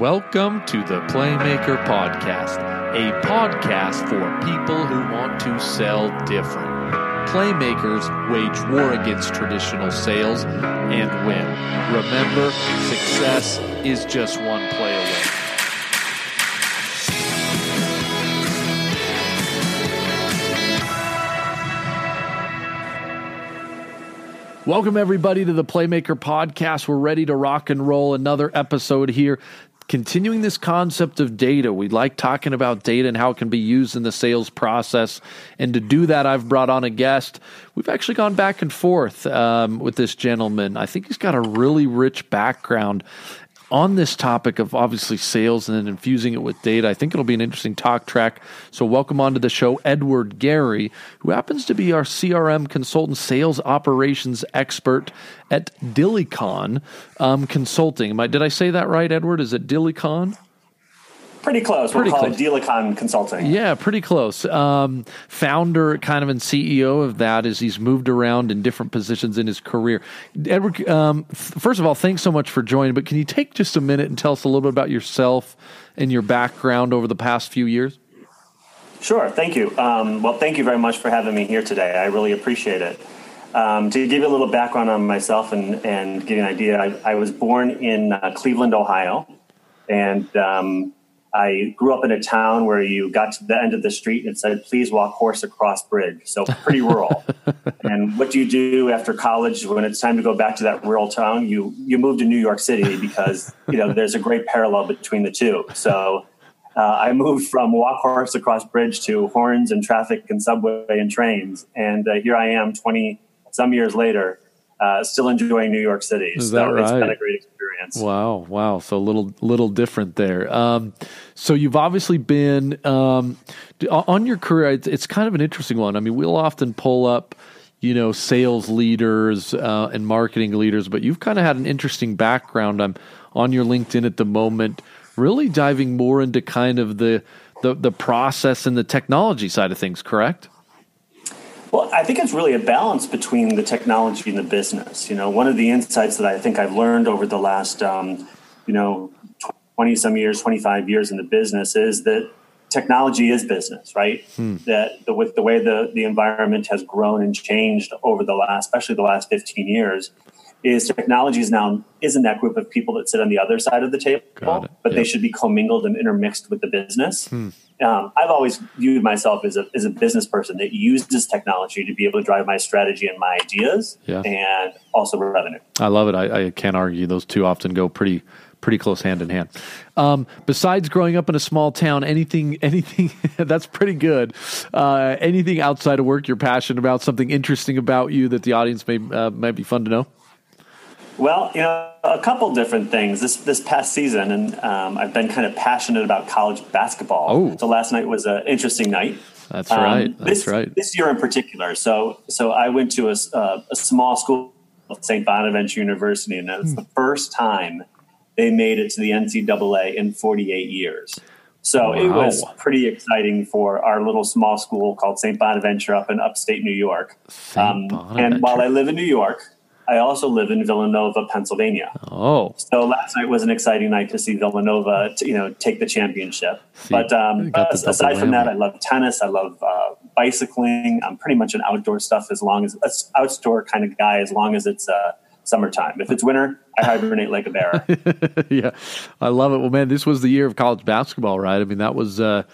Welcome to the Playmaker Podcast, a podcast for people who want to sell different. Playmakers wage war against traditional sales and win. Remember, success is just one play away. Welcome, everybody, to the Playmaker Podcast. We're ready to rock and roll another episode here. Continuing this concept of data, we like talking about data and how it can be used in the sales process. And to do that, I've brought on a guest. We've actually gone back and forth um, with this gentleman. I think he's got a really rich background on this topic of obviously sales and then infusing it with data. I think it'll be an interesting talk track. So, welcome onto the show, Edward Garry, who happens to be our CRM consultant, sales operations expert at Diolachan um, Consulting. I, did I say that right, Edward? Is it Diolachan? Pretty close. Pretty we'll call close. it Diolachan Consulting. Yeah, pretty close. Um, founder, kind of, and CEO of that is he's moved around in different positions in his career. Edward, um, first of all, thanks so much for joining. But can you take just a minute and tell us a little bit about yourself and your background over the past few years? Sure. Thank you. Um, well, thank you very much for having me here today. I really appreciate it. Um, to give you a little background on myself and, and give you an idea, I, I was born in uh, Cleveland, Ohio, and um, I grew up in a town where you got to the end of the street and it said, please walk horse across bridge. So pretty rural. and what do you do after college when it's time to go back to that rural town? You, you move to New York City because, you know, there's a great parallel between the two. So uh, I moved from walk horse across bridge to horns and traffic and subway and trains. And uh, here I am 20 some years later, uh, still enjoying New York City. Is so that right? it's been a great experience. Wow, wow. So a little little different there. Um, so you've obviously been um, on your career. It's, it's, kind of an interesting one. I mean, we'll often pull up. You know, sales leaders uh, and marketing leaders, but you've kind of had an interesting background. I'm on your LinkedIn at the moment, really diving more into kind of the the, the process and the technology side of things. Correct? Well, I think it's really a balance between the technology and the business. You know, one of the insights that I think I've learned over the last, um, you know, 20 some years, 25 years in the business is that technology is business, right? Hmm. That the, with the way the, the environment has grown and changed over the last, especially the last 15 years, is technology is now isn't that group of people that sit on the other side of the table, but yep. they should be commingled and intermixed with the business. Hmm um, I've always viewed myself as a, as a business person that uses technology to be able to drive my strategy and my ideas yeah. and also revenue. I love it. I, I, can't argue. Those two often go pretty pretty close hand in hand. Um, besides growing up in a small town, anything anything that's pretty good. Uh, anything outside of work you're passionate about, something interesting about you that the audience may uh, might be fun to know? Well, you know, a couple different things this this past season, and um, I've been kind of passionate about college basketball. Oh, so last night was an interesting night. That's um, right. That's this, right. This year in particular, so so I went to a, uh, a small school, St. Bonaventure University, and it's hmm. the first time they made it to the NCAA in 48 years. So wow. it was pretty exciting for our little small school called St. Bonaventure up in upstate New York. Um, and while I live in New York, I also live in Villanova, Pennsylvania. Oh, so last night was an exciting night to see Villanova, to, you know, take the championship. See, but um, aside from that, I love tennis. I love uh, bicycling. I'm pretty much an outdoor stuff as long as outdoor kind of guy as long as it's uh, summertime. If it's winter, I hibernate like a bear. yeah, I love it. Well, man, this was the year of college basketball, right? I mean, that was. Uh,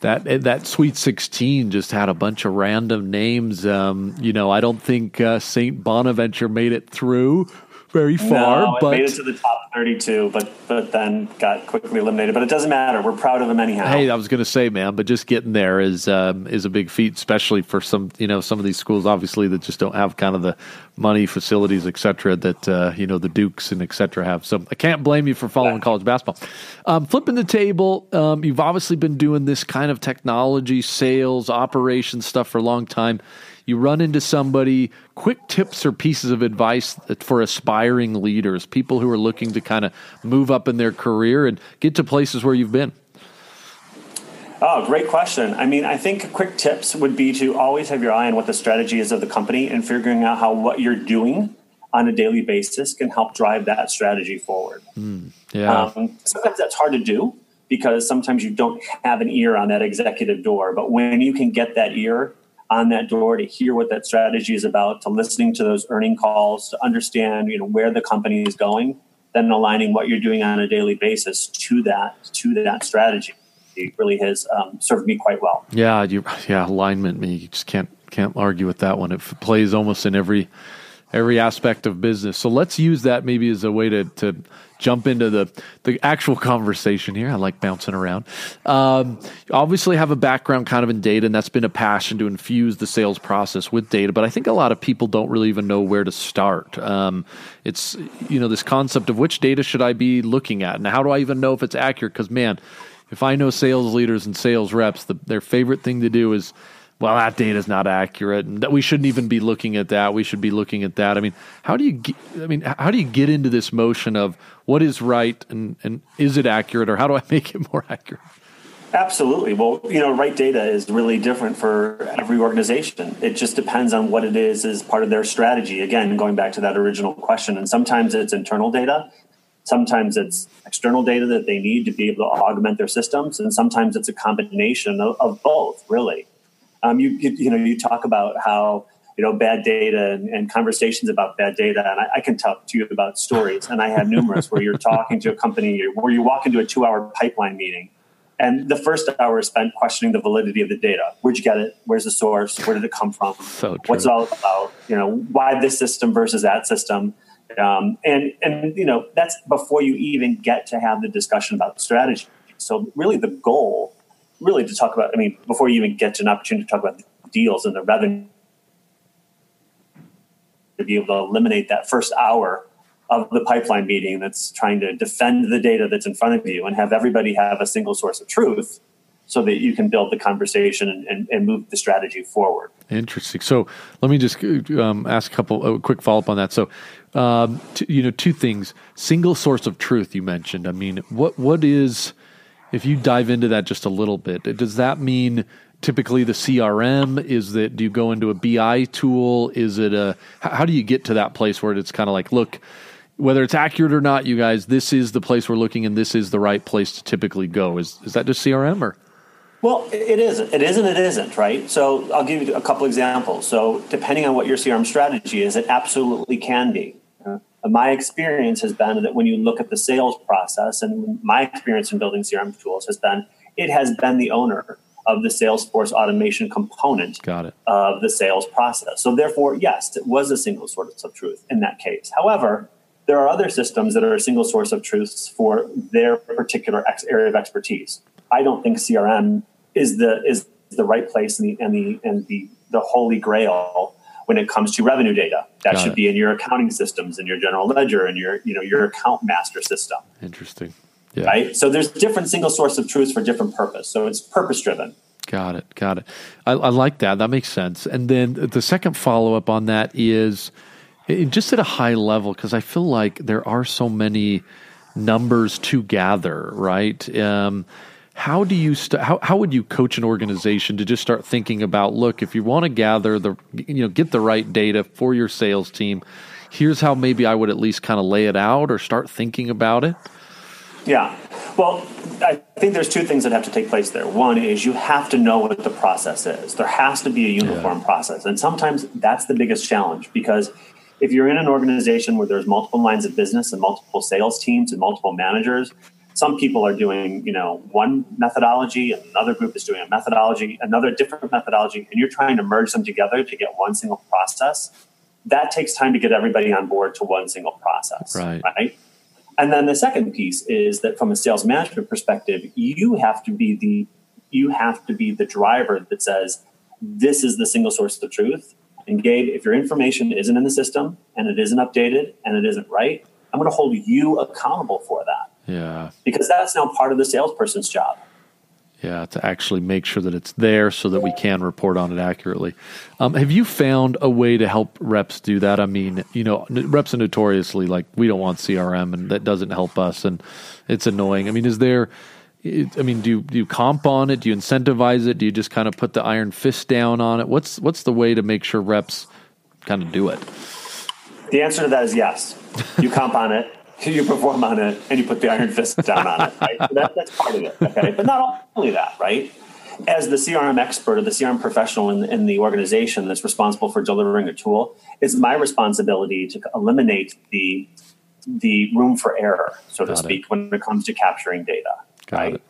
that that Sweet Sixteen just had a bunch of random names. Um, you know, I don't think uh, Saint Bonaventure made it through very far. No, but made it to the top 32, but but then got quickly eliminated. But it doesn't matter. We're proud of them anyhow. Hey, I was going to say, man, but just getting there is um, is a big feat, especially for some you know some of these schools, obviously that just don't have kind of the money, facilities, etc. That uh, you know the Dukes and etc. have. So I can't blame you for following yeah. college basketball. Um, flipping the table, um, you've obviously been doing this kind of technology, sales, operations stuff for a long time you run into somebody, quick tips or pieces of advice for aspiring leaders, people who are looking to kind of move up in their career and get to places where you've been? Oh, great question. I mean, I think quick tips would be to always have your eye on what the strategy is of the company and figuring out how what you're doing on a daily basis can help drive that strategy forward. Mm, yeah. Um, sometimes that's hard to do because sometimes you don't have an ear on that executive door. But when you can get that ear on that door to hear what that strategy is about, to listening to those earning calls, to understand you know where the company is going, then aligning what you're doing on a daily basis to that to that strategy It really has um, served me quite well. Yeah, you yeah alignment. Me, you just can't can't argue with that one. It plays almost in every every aspect of business. So let's use that maybe as a way to to jump into the the actual conversation here. I like bouncing around. Um, obviously, have a background kind of in data, and that's been a passion to infuse the sales process with data. But I think a lot of people don't really even know where to start. Um, it's you know this concept of which data should I be looking at, and how do I even know if it's accurate? Because man, if I know sales leaders and sales reps, the, their favorite thing to do is well, that data is not accurate, and that we shouldn't even be looking at that. We should be looking at that. I mean, how do you? Get, I mean, how do you get into this motion of what is right and and is it accurate, or how do I make it more accurate? Absolutely. Well, you know, right data is really different for every organization. It just depends on what it is as part of their strategy. Again, going back to that original question, and sometimes it's internal data, sometimes it's external data that they need to be able to augment their systems, and sometimes it's a combination of, of both. Really. Um, you, you, you know you talk about how you know bad data and, and conversations about bad data, and I, I, can talk to you about stories, and I have numerous where you're talking to a company where you walk into a two-hour pipeline meeting, and the first hour is spent questioning the validity of the data. Where'd you get it? Where's the source? Where did it come from? So What's it all about? You know, why this system versus that system? Um, and and you know that's before you even get to have the discussion about strategy. So really, the goal really to talk about, I mean, before you even get to an opportunity to talk about deals and the revenue, to be able to eliminate that first hour of the pipeline meeting that's trying to defend the data that's in front of you and have everybody have a single source of truth so that you can build the conversation and, and, and move the strategy forward. Interesting. So let me just um, ask a couple, a quick follow up on that. So, um, t- you know, two things: single source of truth. You mentioned. I mean, what what is if you dive into that just a little bit, does that mean typically the CRM? Is that do you go into a BI tool? Is it a how do you get to that place where it's kind of like, look, whether it's accurate or not, you guys, this is the place we're looking, and this is the right place to typically go. Is is that just CRM or? Well, it is. It is and it isn't, right? So I'll give you a couple examples. So depending on what your CRM strategy is, it absolutely can be my experience has been that when you look at the sales process, and my experience in building CRM tools has been, it has been the owner of the Salesforce automation component Got it. of the sales process. So therefore, yes, it was a single source of truth in that case. However, there are other systems that are a single source of truths for their particular ex- area of expertise. I don't think CRM is the is the right place and the and the and the the holy grail when it comes to revenue data. That Got should it. be in your accounting systems, in your general ledger, and your you know your account master system. Interesting. Yeah. Right. So there's different single source of truths for different purpose. So it's purpose driven. Got it. Got it. I, I, like that. That makes sense. And then the second follow up on that is just at a high level because I feel like there are so many numbers to gather. Right. Um, how do you st- how, how would you coach an organization to just start thinking about look if you want to gather the you know get the right data for your sales team here's how maybe i would at least kind of lay it out or start thinking about it? Yeah. Well i think there's two things that have to take place there. One is you have to know what the process is. There has to be a uniform yeah. process. And sometimes that's the biggest challenge because if you're in an organization where there's multiple lines of business and multiple sales teams and multiple managers some people are doing you know one methodology and another group is doing a methodology another different methodology and you're trying to merge them together to get one single process. That takes time to get everybody on board to one single process right, right? and then the second piece is that from a sales management perspective you have to be the you have to be the driver that says this is the single source of truth. And gabe if your information isn't in the system and it isn't updated and it isn't right i'm going to hold you accountable for that yeah. Because that's now part of the salesperson's job. Yeah, to actually make sure that it's there so that we can report on it accurately. Um, have you found a way to help reps do that? I mean, you know, reps are notoriously like, we don't want CRM and that doesn't help us and it's annoying. I mean, is there, I mean, do you, do you comp on it? Do you incentivize it? Do you just kind of put the iron fist down on it? What's, what's the way to make sure reps kind of do it? The answer to that is yes. You comp on it, you perform on it, and you put the iron fist down on it. Right? So that, that's part of it. Okay, but not only that, right? As the CRM expert or the CRM professional in, in the organization that's responsible for delivering a tool, it's my responsibility to eliminate the the room for error, so Got to speak, it. when it comes to capturing data. Got right. It.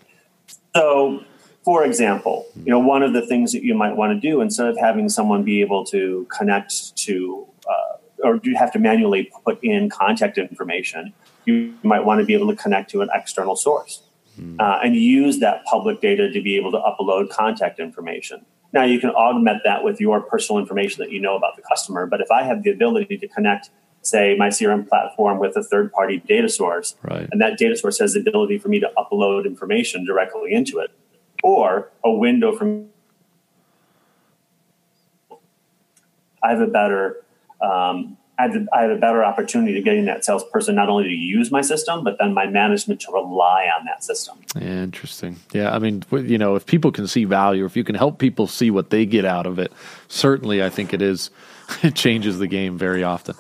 So for example, you know, one of the things that you might want to do instead of having someone be able to connect to uh, or do you have to manually put in contact information, you might want to be able to connect to an external source mm. uh, and use that public data to be able to upload contact information. Now, you can augment that with your personal information that you know about the customer. But if I have the ability to connect, say, my CRM platform with a third party data source, right. and that data source has the ability for me to upload information directly into it, or a window from I have a better um, I, a, I have a better opportunity to getting that salesperson not only to use my system, but then my management to rely on that system. Interesting. Yeah, I mean, you know, if people can see value, if you can help people see what they get out of it, certainly, I think it is it changes the game very often.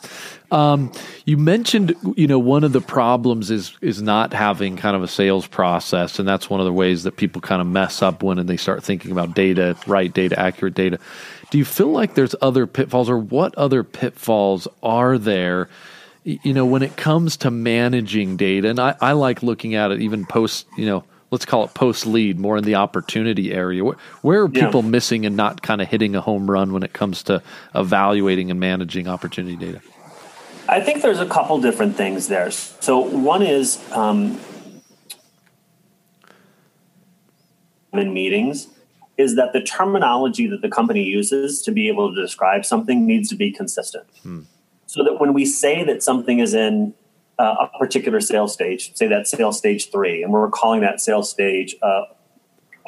Um, you mentioned, you know, one of the problems is is not having kind of a sales process, and that's one of the ways that people kind of mess up when and they start thinking about data, right data, accurate data. Do you feel like there's other pitfalls, or what other pitfalls are there? You know, when it comes to managing data, and I, I like looking at it even post, you know, let's call it post lead, more in the opportunity area. Where, where are people yeah. missing and not kind of hitting a home run when it comes to evaluating and managing opportunity data? I think there's a couple different things there. So one is um, in meetings is that the terminology that the company uses to be able to describe something needs to be consistent. Hmm. So that when we say that something is in uh, a particular sales stage, say that sales stage three, and we're calling that sales stage uh,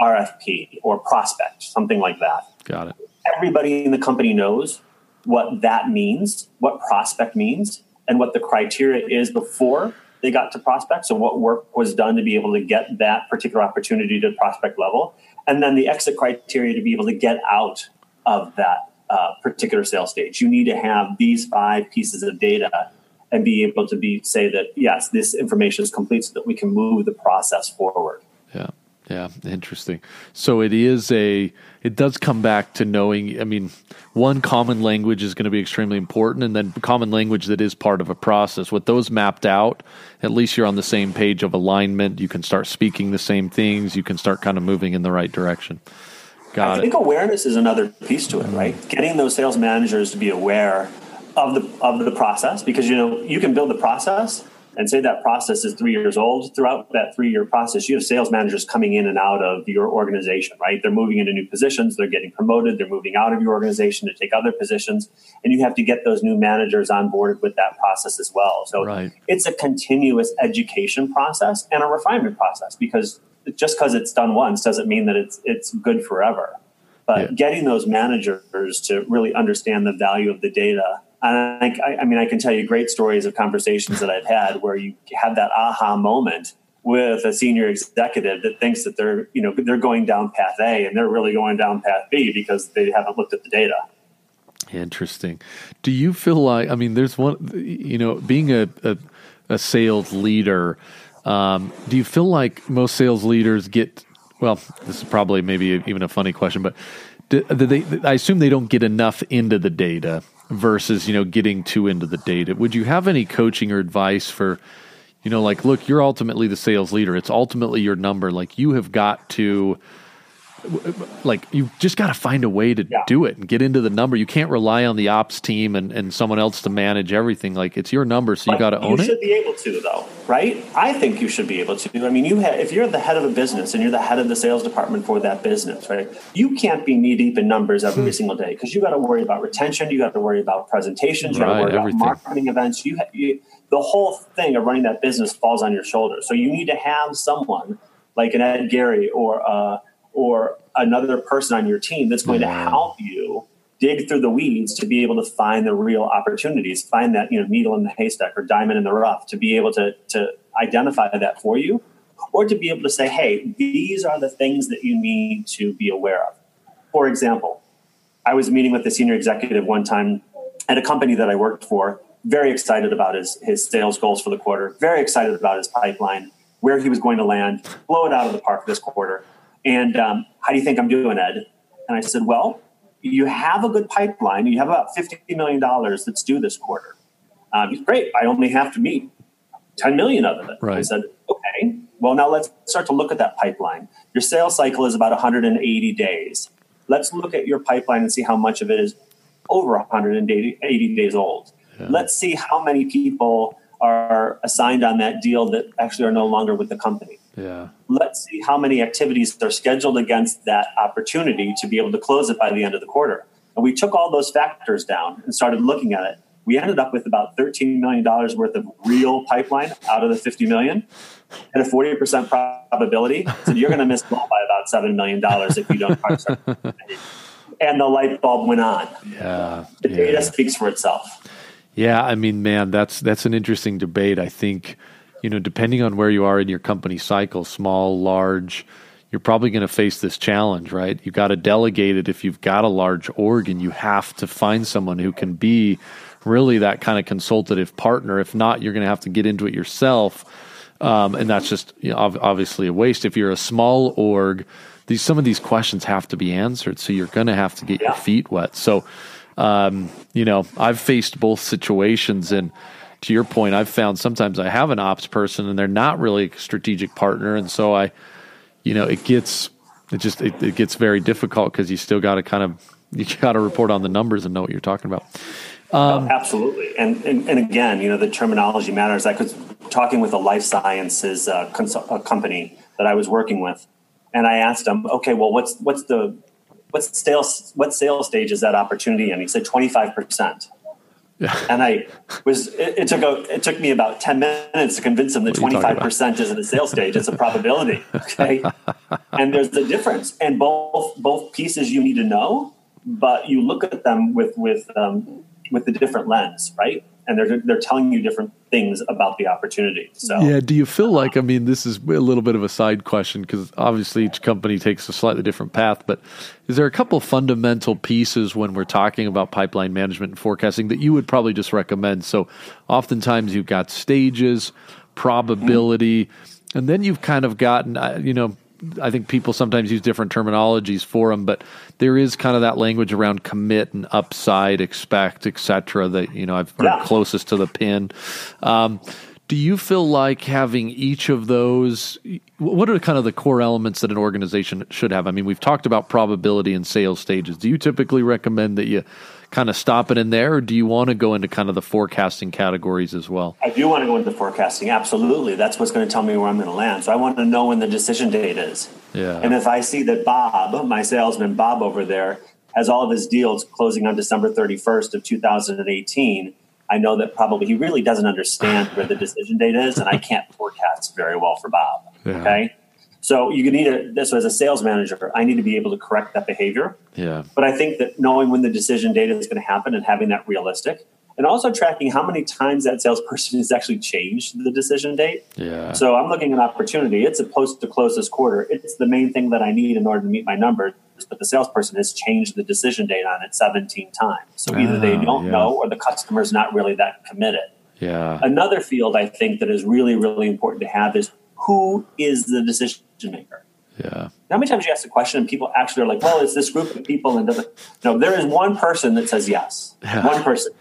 RFP or prospect, something like that. Got it. Everybody in the company knows what that means, what prospect means, and what the criteria is before they got to prospect. So, what work was done to be able to get that particular opportunity to prospect level, and then the exit criteria to be able to get out of that uh, particular sales stage. You need to have these five pieces of data and be able to be say that yes, this information is complete, so that we can move the process forward. Yeah. Yeah, interesting. So it is a it does come back to knowing I mean, one common language is going to be extremely important and then common language that is part of a process. With those mapped out, at least you're on the same page of alignment, you can start speaking the same things, you can start kind of moving in the right direction. Got I it. think awareness is another piece to it, right? Getting those sales managers to be aware of the of the process because you know, you can build the process and say that process is three years old, throughout that three year process, you have sales managers coming in and out of your organization, right? They're moving into new positions, they're getting promoted, they're moving out of your organization to take other positions, and you have to get those new managers on board with that process as well. So right. it's a continuous education process and a refinement process because just because it's done once doesn't mean that it's it's good forever. But yeah. getting those managers to really understand the value of the data and I, I, mean, I can tell you great stories of conversations that I've had where you have that aha moment with a senior executive that thinks that they're, you know, they're going down path A and they're really going down path B because they haven't looked at the data. Interesting. Do you feel like, I mean, there's one, you know, being a, a, a sales leader, um, do you feel like most sales leaders get, well, this is probably maybe even a funny question, but do, do they, I assume they don't get enough into the data versus you know getting too into the data. Would you have any coaching or advice for you know like look you're ultimately the sales leader. It's ultimately your number. Like you have got to like you've just got to find a way to yeah. do it and get into the number. You can't rely on the ops team and, and someone else to manage everything. Like it's your number, so you got to own it. You should be able to, though, right? I think you should be able to. I mean, you have, if you're the head of a business and you're the head of the sales department for that business, right? You can't be knee deep in numbers every hmm. single day because you got to worry about retention, you got to worry about presentations, you got to worry everything. about marketing events. You, you the whole thing of running that business falls on your shoulders. So you need to have someone like an Ed Garry or. Uh, or another person on your team that's going to help you dig through the weeds to be able to find the real opportunities, find that you know needle in the haystack or diamond in the rough, to be able to to identify that for you, or to be able to say, hey, these are the things that you need to be aware of. For example, I was meeting with the senior executive one time at a company that I worked for, very excited about his his sales goals for the quarter, very excited about his pipeline, where he was going to land, blow it out of the park this quarter. And um, how do you think I'm doing, Ed? And I said, well, you have a good pipeline. You have about fifty million dollars that's due this quarter. Um, great. I only have to meet ten million of it. Right. I said, okay. Well, now let's start to look at that pipeline. Your sales cycle is about 180 days. Let's look at your pipeline and see how much of it is over 180 days old. Yeah. Let's see how many people are assigned on that deal that actually are no longer with the company. Yeah. Let's see how many activities are scheduled against that opportunity to be able to close it by the end of the quarter. And we took all those factors down and started looking at it. We ended up with about $13 million worth of real pipeline out of the 50 million at a 40% probability. So you're going to miss by about $7 million if you don't and the light bulb went on. Yeah. The data speaks for itself. Yeah, I mean, man, that's that's an interesting debate. I think, you know, depending on where you are in your company cycle, small, large, you're probably going to face this challenge, right? You got to delegate it if you've got a large org, and you have to find someone who can be really that kind of consultative partner. If not, you're going to have to get into it yourself, um, and that's just you know, obviously a waste. If you're a small org, these some of these questions have to be answered, so you're going to have to get yeah. your feet wet. So um, you know, I've faced both situations, and to your point, I've found sometimes I have an ops person and they're not really a strategic partner, and so I, you know, it gets it just it, it gets very difficult because you still got to kind of you got to report on the numbers and know what you're talking about. Um, oh, absolutely, and, and, and again, you know, the terminology matters. I was talking with a life sciences uh, a company that I was working with, and I asked them, okay, well, what's what's the what sales what sales stage is that opportunity and he said 25% and i was it, it, took a it took me about 10 minutes to convince him that 25% isn't a sales stage. It's a probability okay? And there's the difference. And both both pieces you need to know but you look at them with with um, with the different lens right and they're they're telling you different things about the opportunity. So yeah, do you feel like I mean this is a little bit of a side question because obviously each company takes a slightly different path, but is there a couple fundamental pieces when we're talking about pipeline management and forecasting that you would probably just recommend? So oftentimes you've got stages, probability, mm-hmm. and then you've kind of gotten uh, you know I think people sometimes use different terminologies for them, but there is kind of that language around commit and upside, expect, etc. That you know I've heard yeah. closest to the pin. Um, do you feel like having each of those? What are kind of the core elements that an organization should have? I mean, we've talked about probability and sales stages. Do you typically recommend that you kind of stop it in there, or do you want to go into kind of the forecasting categories as well? I do want to go into the forecasting. Absolutely, that's what's going to tell me where I'm going to land. So I want to know when the decision date is. Yeah. And if I see that Bob, my salesman Bob over there, has all of his deals closing on December 31st of 2018. I know that probably he really doesn't understand where the decision date is, and I can't forecast very well for Bob. Yeah. Okay. So you need a so as a sales manager, I need to be able to correct that behavior. Yeah. But I think that knowing when the decision data is going to happen and having that realistic, and also tracking how many times that salesperson has actually changed the decision date. Yeah. So I'm looking at opportunity. It's a supposed to close this quarter. It's the main thing that I need in order to meet my numbers. But the salesperson has changed the decision date on it 17 times. So either they ah, don't yeah. know or the customer's not really that committed. Yeah. Another field I think that is really, really important to have is who is the decision maker? Yeah. How many times you ask the question and people actually are like, well, it's this group of people and doesn't. No, there is one person that says yes. Yeah. One person.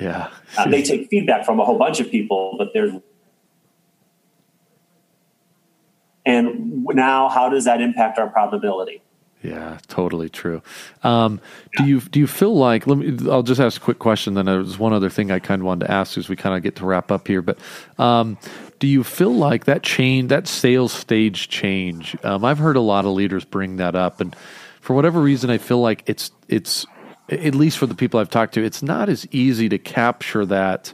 Yeah. Uh, they take feedback from a whole bunch of people, but there's. And now, how does that impact our probability? Yeah, totally true. Um, do you do you feel like? Let me. I'll just ask a quick question. Then there's one other thing I kind of wanted to ask as we kind of get to wrap up here. But um, do you feel like that change, that sales stage change? Um, I've heard a lot of leaders bring that up, and for whatever reason, I feel like it's it's at least for the people I've talked to, it's not as easy to capture that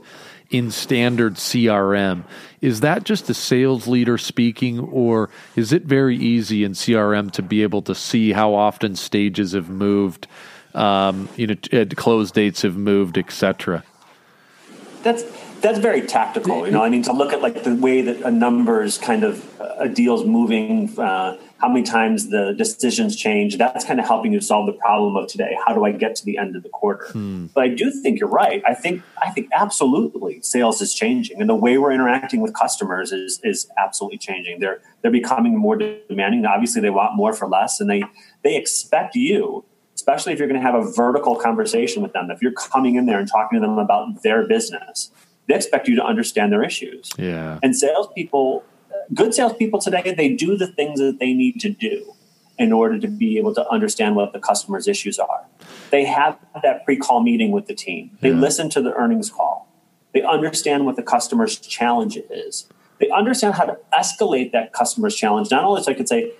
in standard CRM. Is that just a sales leader speaking, or is it very easy in CRM to be able to see how often stages have moved, um, you know, close dates have moved, etc.? That's that's very tactical. You know, I mean, to look at like the way that a numbers kind of a deal's moving, uh, how many times the decisions change. That's kind of helping you solve the problem of today. How do I get to the end of the quarter? Hmm. But I do think you're right. I think I think absolutely sales is changing, and the way we're interacting with customers is is absolutely changing. They're they're becoming more demanding. Obviously, they want more for less, and they they expect you especially if you're going to have a vertical conversation with them. If you're coming in there and talking to them about their business, they expect you to understand their issues. Yeah. And salespeople, good salespeople today, they do the things that they need to do in order to be able to understand what the customer's issues are. They have that pre-call meeting with the team. They yeah. listen to the earnings call. They understand what the customer's challenge is. They understand how to escalate that customer's challenge. Not only so I could say,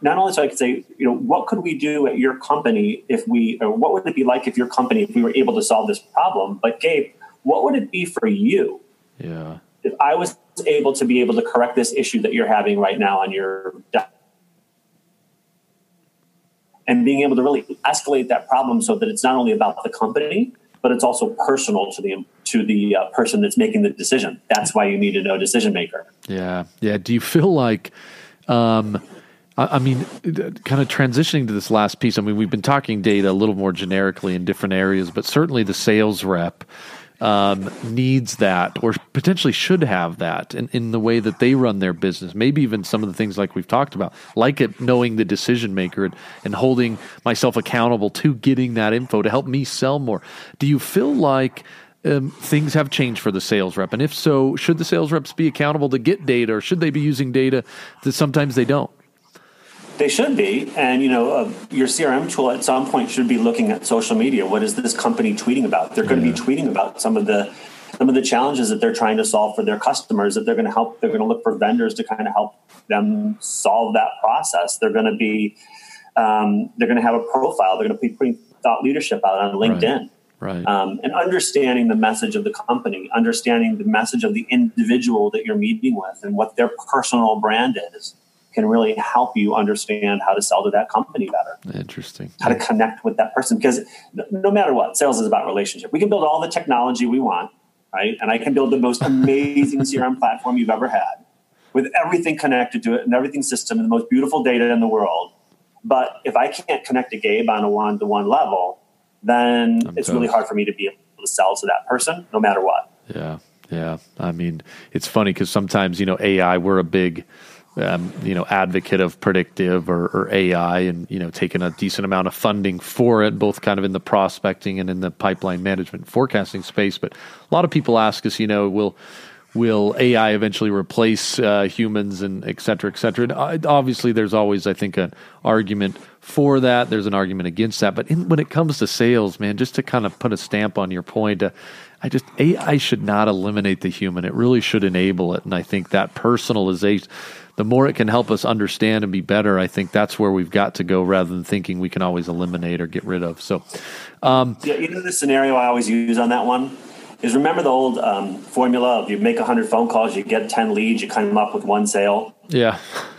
not only so I could say, you know, what could we do at your company if we, or what would it be like if your company, if we were able to solve this problem? But Gabe, what would it be for you? Yeah. If I was able to be able to correct this issue that you're having right now on your and being able to really escalate that problem so that it's not only about the company but it's also personal to the to the uh, person that's making the decision that's why you need to know decision maker yeah yeah do you feel like um, I mean, kind of transitioning to this last piece. I mean, we've been talking data a little more generically in different areas, but certainly the sales rep um, needs that or potentially should have that in, in the way that they run their business. Maybe even some of the things like we've talked about, like it knowing the decision maker and, and holding myself accountable to getting that info to help me sell more. Do you feel like um, things have changed for the sales rep? And if so, should the sales reps be accountable to get data or should they be using data that sometimes they don't? They should be, and you know, uh, your CRM tool at some point should be looking at social media. What is this company tweeting about? They're going to be tweeting about some of the some of the challenges that they're trying to solve for their customers. That they're going to help. They're going to look for vendors to kind of help them solve that process. They're going to be um, they're going to have a profile. They're going to be putting thought leadership out on LinkedIn. Right. right. Um, and understanding the message of the company, understanding the message of the individual that you're meeting with, and what their personal brand is can really help you understand how to sell to that company better. Interesting. How to connect with that person. Because no matter what, sales is about relationship. We can build all the technology we want, right? And I can build the most amazing CRM platform you've ever had with everything connected to it and everything system and the most beautiful data in the world. But if I can't connect to Gabe on a one to one level, then I'm it's tough. really hard for me to be able to sell to that person no matter what. Yeah. Yeah. I mean, it's funny because sometimes, you know, AI, we're a big, um, you know, advocate of predictive or, or, AI, and you know, taking a decent amount of funding for it, both kind of in the prospecting and in the pipeline management forecasting space. But a lot of people ask us, you know, will will AI eventually replace uh, humans and et cetera, et cetera? And uh, obviously, there's always, I think, an argument for that. There's an argument against that. But in, when it comes to sales, man, just to kind of put a stamp on your point, uh, I just AI should not eliminate the human. It really should enable it, and I think that personalization the more it can help us understand and be better, I think that's where we've got to go rather than thinking we can always eliminate or get rid of. So, um, yeah, you know, the scenario I always use on that one is remember the old um, formula of you make 100 phone calls, you get 10 leads, you come up with one sale. Yeah.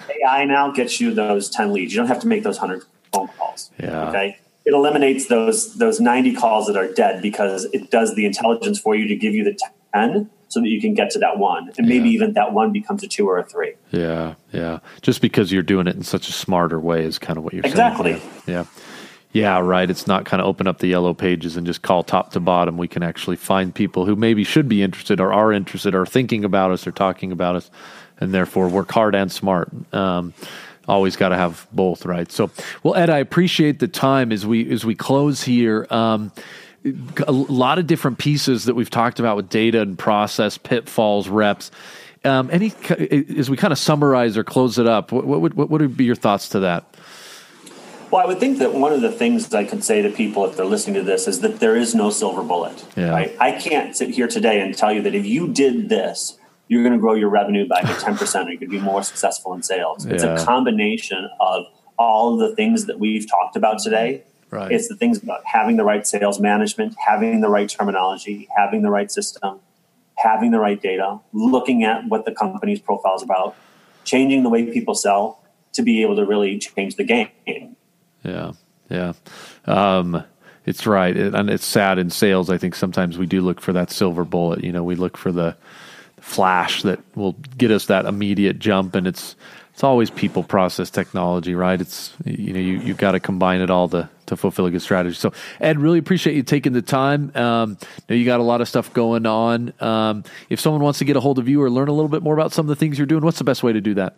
AI now gets you those 10 leads. You don't have to make those 100 phone calls. Yeah. Okay. It eliminates those those 90 calls that are dead because it does the intelligence for you to give you the 10 so that you can get to that one. And maybe yeah. even that one becomes a two or a three. Yeah, yeah. Just because you're doing it in such a smarter way is kind of what you're exactly. saying. Exactly. Yeah. Yeah, right. It's not kind of open up the yellow pages and just call top to bottom. We can actually find people who maybe should be interested or are interested or thinking about us or talking about us, and therefore work hard and smart. Um, always got to have both, right? So, well, Ed, I appreciate the time as we as we close here. Um, a lot of different pieces that we've talked about with data and process pitfalls, reps. Um, any as we kind of summarize or close it up, what, what would what would be your thoughts to that? Well, I would think that one of the things I could say to people if they're listening to this is that there is no silver bullet. Yeah. Right? I can't sit here today and tell you that if you did this, you're going to grow your revenue by 10% or you could be more successful in sales. It's yeah. a combination of all of the things that we've talked about today Right. It's the things about having the right sales management, having the right terminology, having the right system, having the right data, looking at what the company's profile is about, changing the way people sell to be able to really change the game. Yeah, yeah. Um, It's right, it, and it's sad in sales. I think sometimes we do look for that silver bullet. You know, we look for the flash that will get us that immediate jump, and it's it's always people, process, technology, right? It's you know you you got to combine it all to to fulfill a good strategy. So, Ed, really appreciate you taking the time. Um, know you got a lot of stuff going on. Um, if someone wants to get a hold of you or learn a little bit more about some of the things you're doing, what's the best way to do that?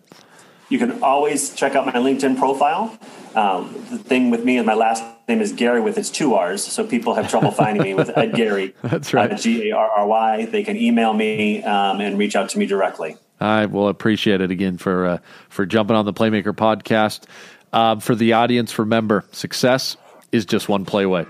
You can always check out my LinkedIn profile. Um, the thing with me is my last name is Garry with its two R's, so people have trouble finding me with Ed Garry. That's right. Uh, G A R R Y. They can email me um, and reach out to me directly. I will appreciate it again for uh, for jumping on the Playmaker podcast. Uh, for the audience, remember success is just one play away.